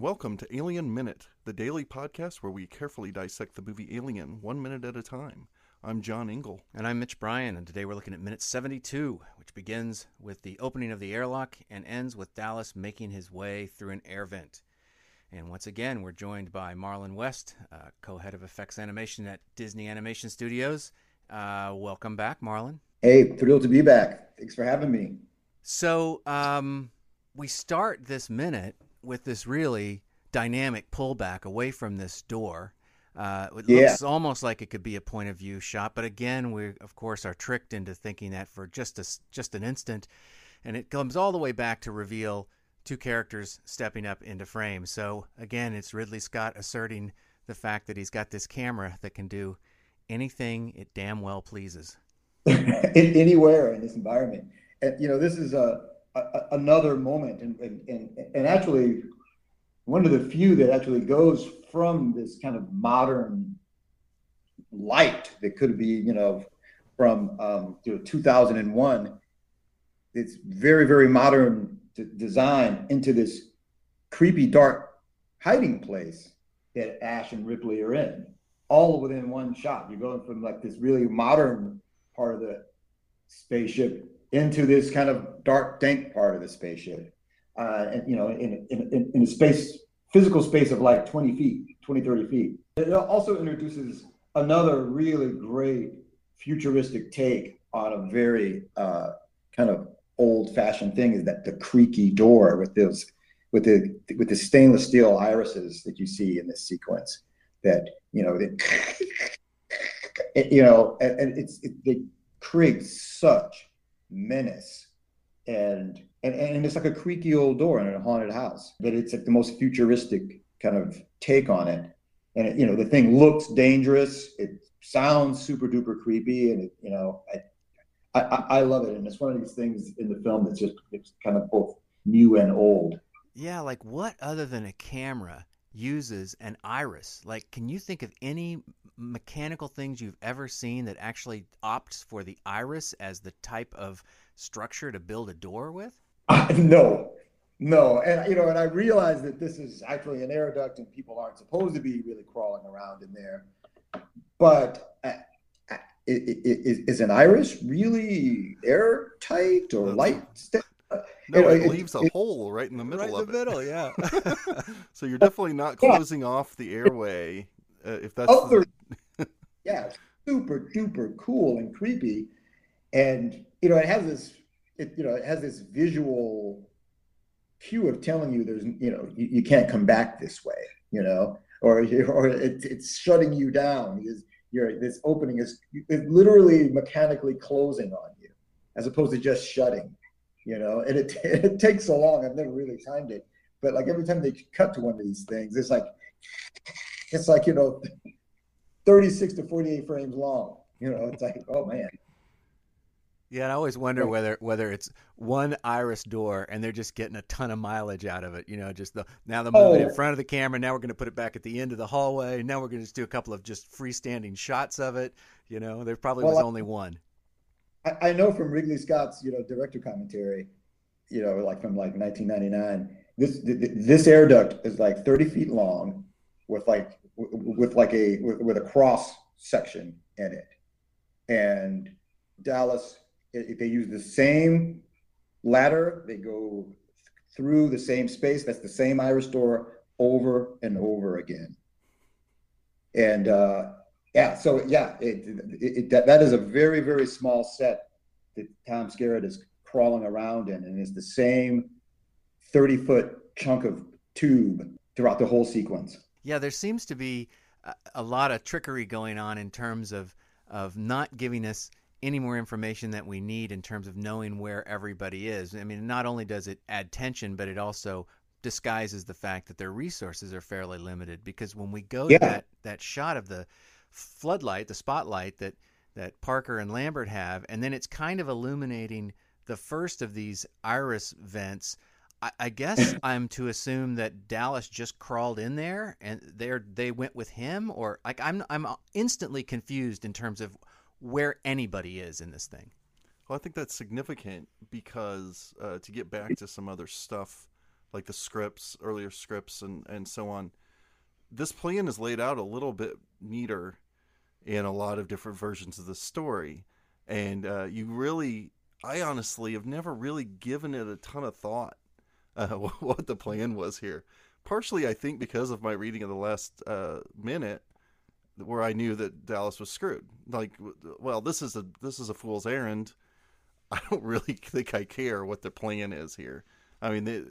and welcome to Alien Minute, the daily podcast where we carefully dissect the movie Alien one minute at a time. I'm John Ingle. And I'm Mitch Bryan, and today we're looking at minute 72, which begins with the opening of the airlock and ends with Dallas making his way through an air vent. And once again, we're joined by Marlon West, uh, co head of effects animation at Disney Animation Studios. Uh, welcome back, Marlon. Hey, thrilled to be back. Thanks for having me. So, um, we start this minute with this really dynamic pullback away from this door. Uh, it Yeah. looks almost like it could be a point of view shot, but again, we of course are tricked into thinking that for just a just an instant, and it comes all the way back to reveal two characters stepping up into frame. So again, it's Ridley Scott asserting the fact that he's got this camera that can do anything it damn well pleases. Anywhere in this environment, and you know, this is a, another moment, and, and and and actually one of the few that actually goes from this kind of modern light that could be, you know, from um, you know 2001. It's very very modern d- design into this creepy dark hiding place that Ash and Ripley are in, all within one shot. You're going from like this really modern part of the spaceship into this kind of dark, dank part of the spaceship. Uh, and, you know, in, in, in, a space, physical space of like 20 feet, 20, 30 feet. It also introduces another really great futuristic take on a very uh, kind of old fashioned thing is that the creaky door with those with the with the stainless steel irises that you see in this sequence that you know that you know and, and it's it, they create such menace and, and and it's like a creaky old door in a haunted house but it's like the most futuristic kind of take on it. And it, you know the thing looks dangerous. It sounds super duper creepy and it, you know I, I I love it. And it's one of these things in the film that's just it's kind of both new and old. Yeah, like what other than a camera uses an iris? Like, can you think of any mechanical things you've ever seen that actually opts for the iris as the type of structure to build a door with? no, no, and you know, and I realize that this is actually an air duct, and people aren't supposed to be really crawling around in there. But uh, uh, i- i- i- is, is an iris really airtight or light? St- No, it, it- leaves a it- hole right in the middle right of it. yeah. so you're definitely not Yeah. closing off the airway uh, if that's Other, the, yeah, super duper cool and creepy, and you know, it has this, it you know, it has this visual cue of telling you there's, you know, you, you can't come back this way, you know, or or it, it's shutting you down because you're this opening is literally mechanically closing on you, as opposed to just shutting, you know, and it it takes so long. I've never really timed it, but like every time they cut to one of these things, it's like it's like you know 36 to 48 frames long. You know, it's like, oh man. Yeah, and I always wonder whether whether it's one iris door and they're just getting a ton of mileage out of it. You know, just the now they're moving in Oh. front of the camera. Now we're going to put it back at the end of the hallway. Now we're going to just do a couple of just freestanding shots of it. You know, there probably Well, was I- only one. I, I know from Ridley Scott's, you know, director commentary, you know, like from like 1999, this th- th- this air duct is like 30 feet long, with like with like a with, with a cross section in it, and Dallas, if they use the same ladder. They go through the same space. That's the same iris door over and over again. And uh, yeah, so yeah, it, it, it that, that is a very very small set that Tom Skerritt is crawling around in, and it's the same thirty foot chunk of tube throughout the whole sequence. Yeah, there seems to be a, a lot of trickery going on in terms of of not giving us any more information that we need in terms of knowing where everybody is. I mean, not only does it add tension, but it also disguises the fact that their resources are fairly limited because when we go Yeah. to that that shot of the floodlight, the spotlight that that Parker and Lambert have, and then it's kind of illuminating the first of these iris vents. I, I guess I'm to assume that Dallas just crawled in there and they they went with him, or like I'm I'm instantly confused in terms of where anybody is in this thing. Well, I think that's significant because uh, to get back to some other stuff like the scripts, earlier scripts, and and so on. This plan is laid out a little bit neater in a lot of different versions of the story, and uh, you really, I honestly have never really given it a ton of thought uh, what the plan was here. Partially, I think because of my reading of the last uh, minute, where I knew that Dallas was screwed. Like, well, this is a this is a fool's errand. I don't really think I care what the plan is here. I mean, it,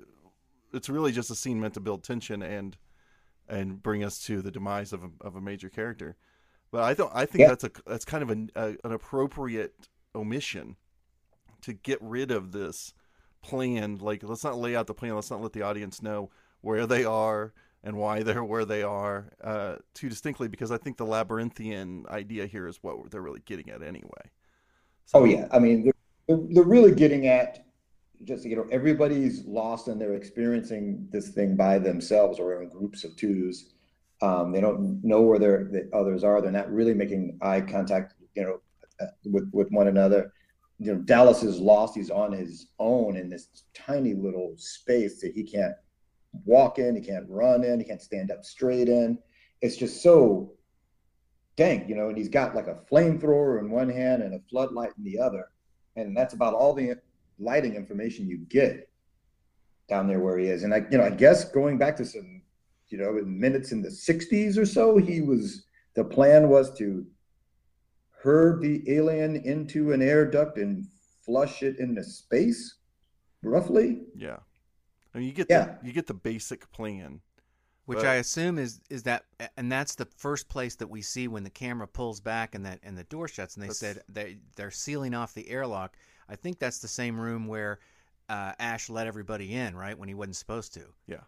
it's really just a scene meant to build tension and and bring us to the demise of a, of a major character. But I don't. I think yeah. that's a that's kind of an a, an appropriate omission to get rid of this plan. Like, let's not lay out the plan. Let's not let the audience know where they are and why they're where they are uh, too distinctly. Because I think the labyrinthian idea here is what they're really getting at anyway. So, oh yeah, I mean they're, they're really getting at just you know everybody's lost and they're experiencing this thing by themselves or in groups of twos um, they don't know where their the others are. They're not really making eye contact, you know, uh, with with one another. You know, Dallas is lost. He's on his own in this tiny little space that he can't walk in, he can't run in, he can't stand up straight in. It's just so dank, you know. And he's got like a flamethrower in one hand and a floodlight in the other, and that's about all the lighting information you get down there where he is. And I, you know, I guess going back to some you know, in minutes in the 60s or so, he was the plan was to herd the alien into an air duct and flush it into space, roughly. Yeah, I mean, you get yeah. the, you get the basic plan, which but... I assume is is that, and that's the first place that we see when the camera pulls back and that and the door shuts, and they that's... said they they're sealing off the airlock. I think that's the same room where uh, Ash let everybody in, right when he wasn't supposed to. Yeah.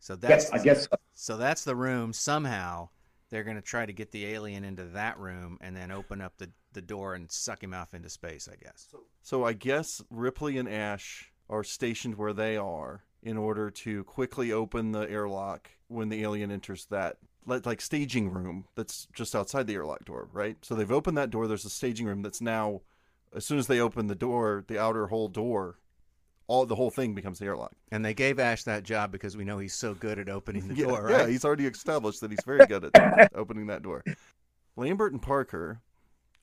So that's yes, I guess so. That's the room. Somehow they're going to try to get the alien into that room and then open up the, the door and suck him off into space. I guess. So, so I guess Ripley and Ash are stationed where they are in order to quickly open the airlock when the alien enters that like staging room that's just outside the airlock door, right? So they've opened that door. There's a staging room that's now, as soon as they open the door, the outer whole door all the whole thing becomes the airlock. And they gave Ash that job because we know he's so good at opening the yeah, door, right? Yeah, he's already established that he's very good at opening that door. Lambert and Parker,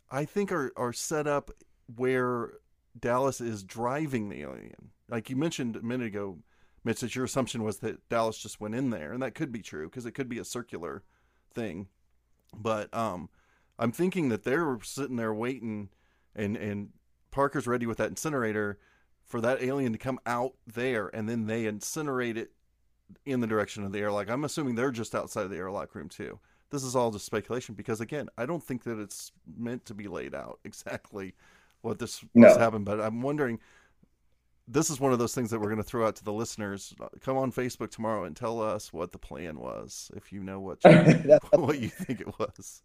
I think, are are set up where Dallas is driving the alien. Like you mentioned a minute ago, Mitch, that your assumption was that Dallas just went in there, and that could be true because it could be a circular thing. But um, I'm thinking that they're sitting there waiting, and and Parker's ready with that incinerator for that alien to come out there and then they incinerate it in the direction of the airlock. I'm assuming they're just outside of the airlock room too. This is all just speculation because again, I don't think that it's meant to be laid out exactly what this no. must happen. But I'm wondering. This is one of those things that we're going to throw out to the listeners. Come on Facebook tomorrow and tell us what the plan was, if you know what you, what you think it was.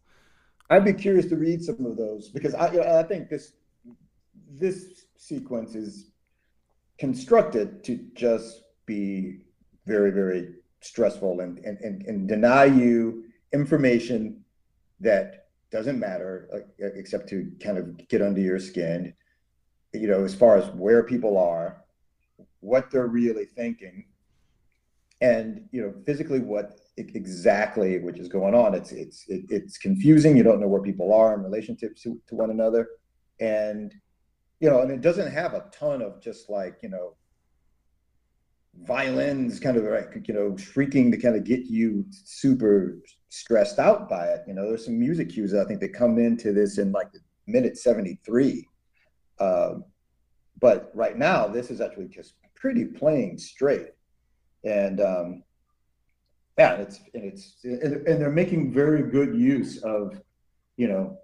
I'd be curious to read some of those because I, I think this this sequence is constructed to just be very, very stressful and, and, and, and deny you information that doesn't matter uh, except to kind of get under your skin, you know, as far as where people are, what they're really thinking, and you know, physically what exactly which is going on. It's it's it's confusing. You don't know where people are in relationships to, to one another, and you know, and it doesn't have a ton of just like, you know, violins kind of like, you know, shrieking to kind of get you super stressed out by it. You know, there's some music cues I think that come into this in like minute 73. Um, but right now, this is actually just pretty plain straight. And um, yeah, it's and it's and, and they're making very good use of, you know,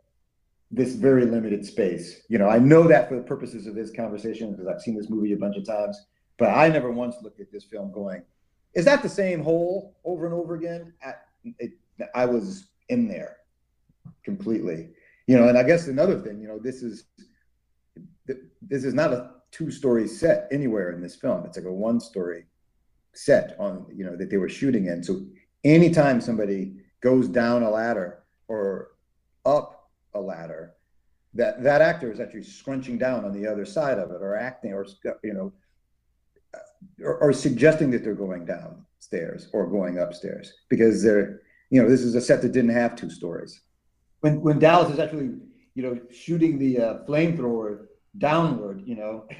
this very limited space. You know, I know that for the purposes of this conversation because I've seen this movie a bunch of times, but I never once looked at this film going, "Is that the same hole over and over again?" At, it, I was in there completely. You know, and I guess another thing, you know, this is this is not a two-story set anywhere in this film. It's like a one-story set on, you know, that they were shooting in. So anytime somebody goes down a ladder or ladder, that that actor is actually scrunching down on the other side of it or acting or you know or, are suggesting that they're going downstairs or going upstairs because they're you know this is a set that didn't have two stories. When when Dallas is actually you know shooting the uh, flamethrower downward, you know.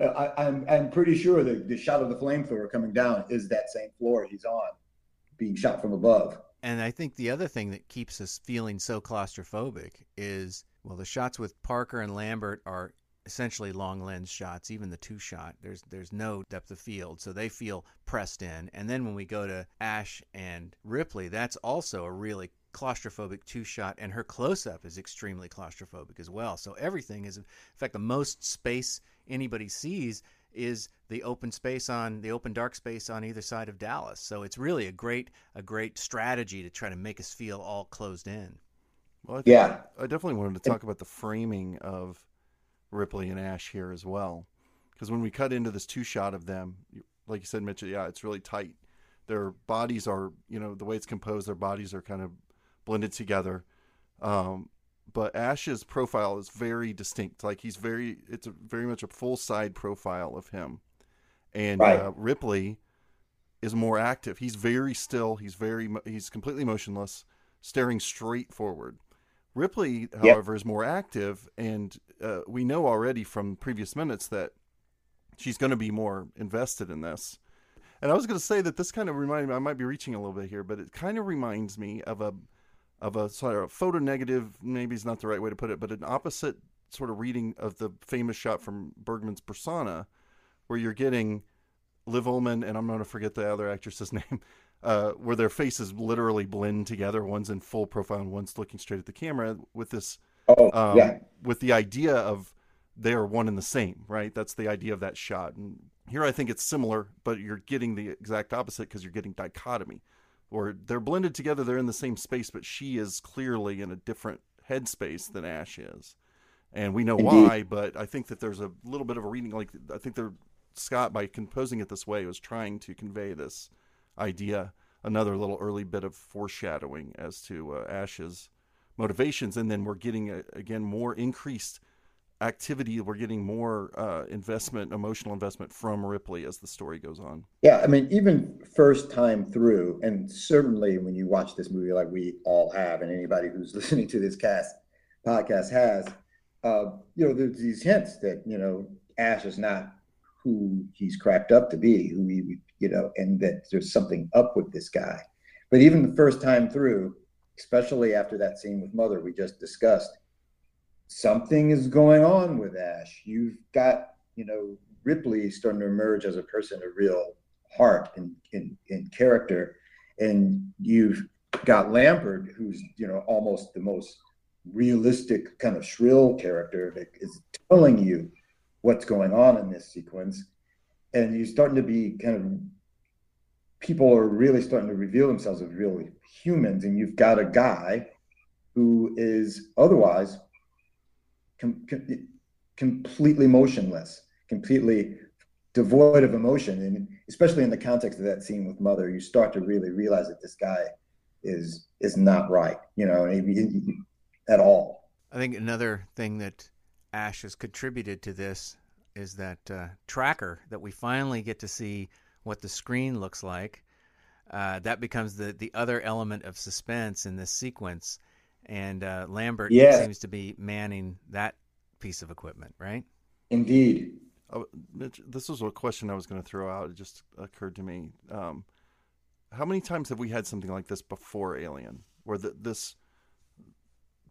I, I'm I'm pretty sure that the shot of the flamethrower coming down is that same floor he's on, being shot from above. And I think the other thing that keeps us feeling so claustrophobic is well, the shots with Parker and Lambert are essentially long lens shots, even the two shot. There's there's no depth of field, so they feel pressed in. And then when we go to Ash and Ripley, that's also a really claustrophobic two shot, and her close up is extremely claustrophobic as well. So everything is, in fact, the most space anybody sees is the open space on the open dark space on either side of Dallas. So it's really a great a great strategy to try to make us feel all closed in. Well, I Yeah. I definitely wanted to talk about the framing of Ripley and Ash here as well, because when we cut into this two shot of them, like you said, Mitch, yeah, it's really tight. Their bodies are, you know, the way it's composed, their bodies are kind of blended together. Um, but Ash's profile is very distinct. Like he's very, it's a, very much a full side profile of him, and Right. uh, Ripley is more active. He's very still. He's very, he's completely motionless, staring straight forward. Ripley, however, is more active, and uh, we know already from previous minutes that she's going to be more invested in this. And I was going to say that this kind of reminded me. I might be reaching a little bit here, but it kind of reminds me of a of a sort of photo negative. Maybe is not the right way to put it, but an opposite sort of reading of the famous shot from Bergman's Persona, where you're getting Liv Ullmann and I'm going to forget the other actress's name, uh, where their faces literally blend together. One's in full profile and one's looking straight at the camera with this Oh um, yeah, with the idea of they are one and the same, right? That's the idea of that shot. And here I think it's similar, but you're getting the exact opposite because you're getting dichotomy, or they're blended together. They're in the same space, but she is clearly in a different headspace than Ash is, and we know Indeed. why. But I think that there's a little bit of a reading. Like I think they're Scott by composing it this way was trying to convey this idea. Another little early bit of foreshadowing as to uh, Ash's motivations, and then we're getting a, again more increased activity. We're getting more uh, investment, emotional investment from Ripley as the story goes on. yeah. I mean, even first time through, and certainly when you watch this movie, like we all have, and anybody who's listening to this cast podcast has, uh, you know, there's these hints that you know Ash is not who he's cracked up to be, who he, you know, and that there's something up with this guy. But even the first time through, especially after that scene with Mother we just discussed, something is going on with Ash. You've got, you know, Ripley starting to emerge as a person of real heart and in, character. And you've got Lambert, who's, you know, almost the most realistic kind of shrill character that is telling you what's going on in this sequence. And you're starting to be kind of people are really starting to reveal themselves as real humans. And you've got a guy who is otherwise com- com- completely motionless, completely devoid of emotion. And especially in the context of that scene with Mother, you start to really realize that this guy is is not right, you know, at all. I think another thing that Ash has contributed to this is that uh, tracker that we finally get to see what the screen looks like. Uh, that becomes the the other element of suspense in this sequence, and uh, Lambert Yeah. seems to be manning that piece of equipment, right? Indeed. Oh, Mitch, this was a question I was going to throw out. It just occurred to me. Um, how many times have we had something like this before Alien, where the, this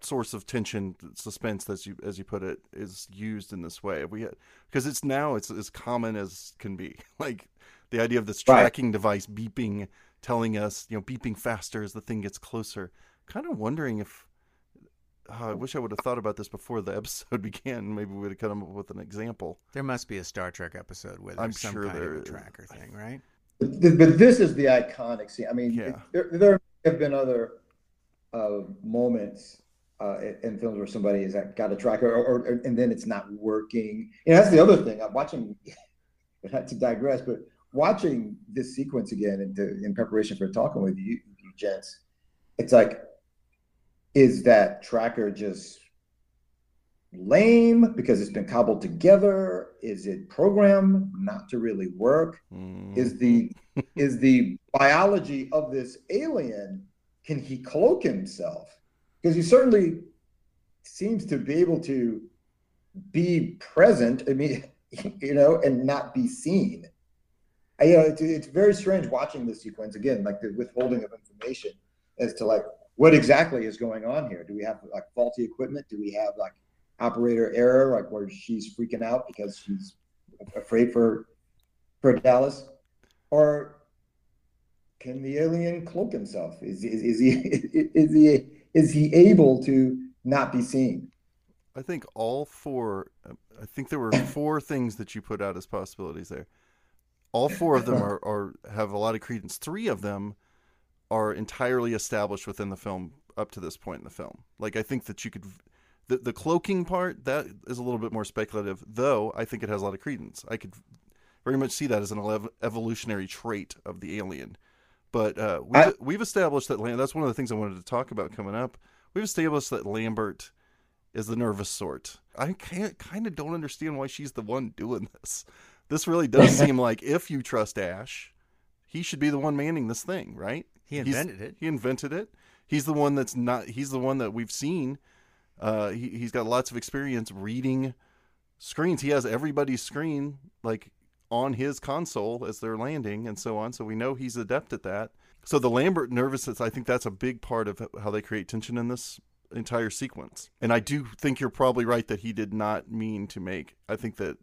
source of tension, suspense, as you as you put it, is used in this way? Have we had because it's now it's as common as can be. Like the idea of this Right. tracking device beeping, telling us, you know, beeping faster as the thing gets closer. Kind of wondering if. Uh, I wish I would have thought about this before the episode began. Maybe we would have come up with an example. There must be a Star Trek episode with I'm some sure kind there of a is. tracker thing, right? But, this is the iconic scene. I mean, Yeah. there, there have been other uh, moments uh, in, in films where somebody has got a tracker, or, or and then it's not working. And that's the other thing. I'm watching. Not to digress, but watching this sequence again in, to, in preparation for talking with you, you gents, it's like, is that tracker just lame because it's been cobbled together? Is it programmed not to really work? Mm. Is the is the biology of this alien? Can he cloak himself? Because he certainly seems to be able to be present. I mean, you know, and not be seen. I, you know, it's, it's very strange watching this sequence again, like the withholding of information as to like what exactly is going on here. Do we have like faulty equipment? Do we have like operator error, like where she's freaking out because she's afraid for for Dallas, or can the alien cloak himself? Is is, is he is he is he able to not be seen? I think all four. I think there were four things that you put out as possibilities there. All four of them are, are have a lot of credence. Three of them are entirely established within the film up to this point in the film. Like I think that you could the the cloaking part that is a little bit more speculative, though I think it has a lot of credence. I could very much see that as an evolutionary trait of the alien. But uh, we've, I, we've established that that's one of the things I wanted to talk about coming up. We've established that Lambert is the nervous sort. I can't kind of don't understand why she's the one doing this. This really does seem like if you trust Ash, he should be the one manning this thing, right? He invented he's, it. He invented it. He's the one that's not. He's the one that we've seen. Uh, he, he's got lots of experience reading screens. He has everybody's screen like on his console as they're landing and so on. So we know he's adept at that. So the Lambert nervousness, I think that's a big part of how they create tension in this entire sequence. And I do think you're probably right that he did not mean to make. I think that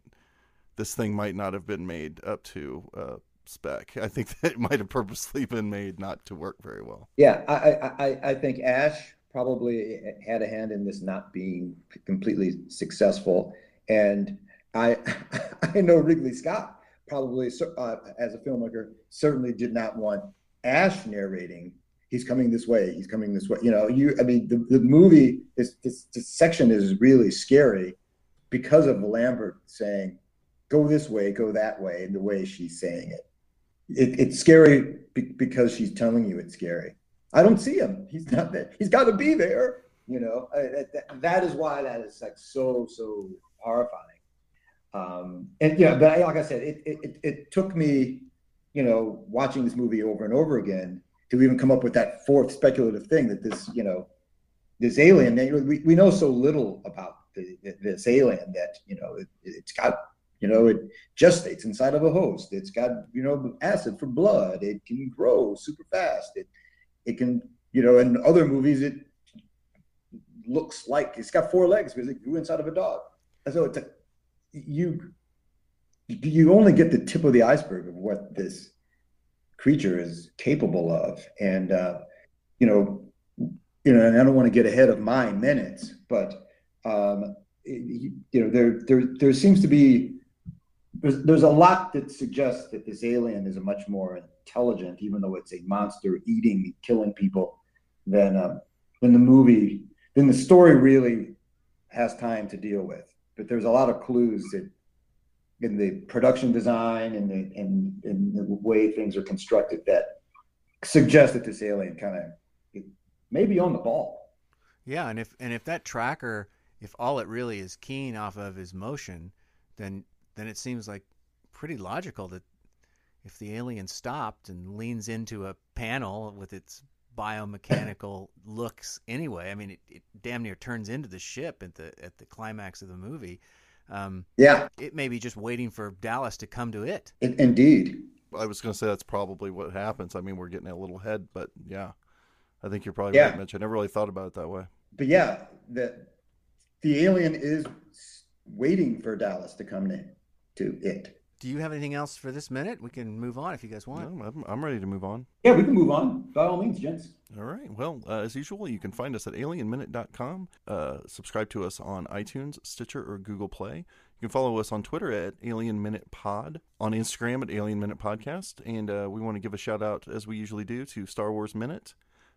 this thing might not have been made up to uh, spec. I think that it might have purposely been made not to work very well. Yeah, I, I, I think Ash probably had a hand in this not being completely successful. And I, I know Ridley Scott probably, uh, as a filmmaker, certainly did not want Ash narrating. He's coming this way. He's coming this way. You know, you. I mean, the, the movie is this, this section is really scary because of Lambert saying, "Go this way, go that way," and the way she's saying it it, it's scary be- because she's telling you it's scary. I don't see him. He's not there. He's got to be there. You know, that, that is why that is like so so horrifying. Um, and yeah, but I, like I said, it, it it took me, you know, watching this movie over and over again to even come up with that fourth speculative thing that this, you know, this alien. We we know so little about the, this alien that you know it, it's got you know, it gestates inside of a host. It's got, you know, acid for blood. It can grow super fast. It it can, you know, in other movies it looks like it's got four legs because it grew inside of a dog. And so it's a, you you only get the tip of the iceberg of what this creature is capable of. And uh, you know, you know, and I don't want to get ahead of my minutes, but um, you know, there there there seems to be there's there's a lot that suggests that this alien is a much more intelligent, even though it's a monster eating, and killing people, than um, than the movie, than the story really has time to deal with. But there's a lot of clues that in the production design and the and, in the way things are constructed that suggest that this alien kind of may be on the ball. Yeah, and if and if that tracker, if all it really is keen off of is motion, then then it seems like pretty logical that if the alien stopped and leans into a panel with its biomechanical looks anyway, I mean, it, it, damn near turns into the ship at the at the climax of the movie. Um, yeah, it may be just waiting for Dallas to come to it. it indeed. I was going to say that's probably what happens. I mean, we're getting a little head, but yeah, I think you're probably yeah. right, Mitch. I never really thought about it that way. But yeah, the the alien is waiting for Dallas to come in to it. Do you have anything else for this minute? We can move on if you guys want. No, I'm, I'm ready to move on. Yeah, we can move on. By all means, gents. All right. Well, uh, as usual, you can find us at alienminute.com. Uh, subscribe to us on iTunes, Stitcher, or Google Play. You can follow us on Twitter at Alien Minute Pod, on Instagram at Alien Minute Podcast, and uh, we want to give a shout out, as we usually do, to Star Wars Minute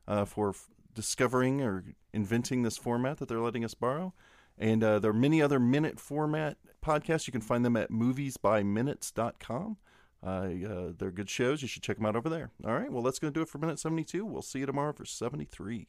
uh, for f- discovering or inventing this format that they're letting us borrow. And uh, there are many other minute format podcasts. You can find them at moviesbyminutes.com. Uh, uh, they're good shows. You should check them out over there. All right. Well, that's going to do it for minute 72. We'll see you tomorrow for 73.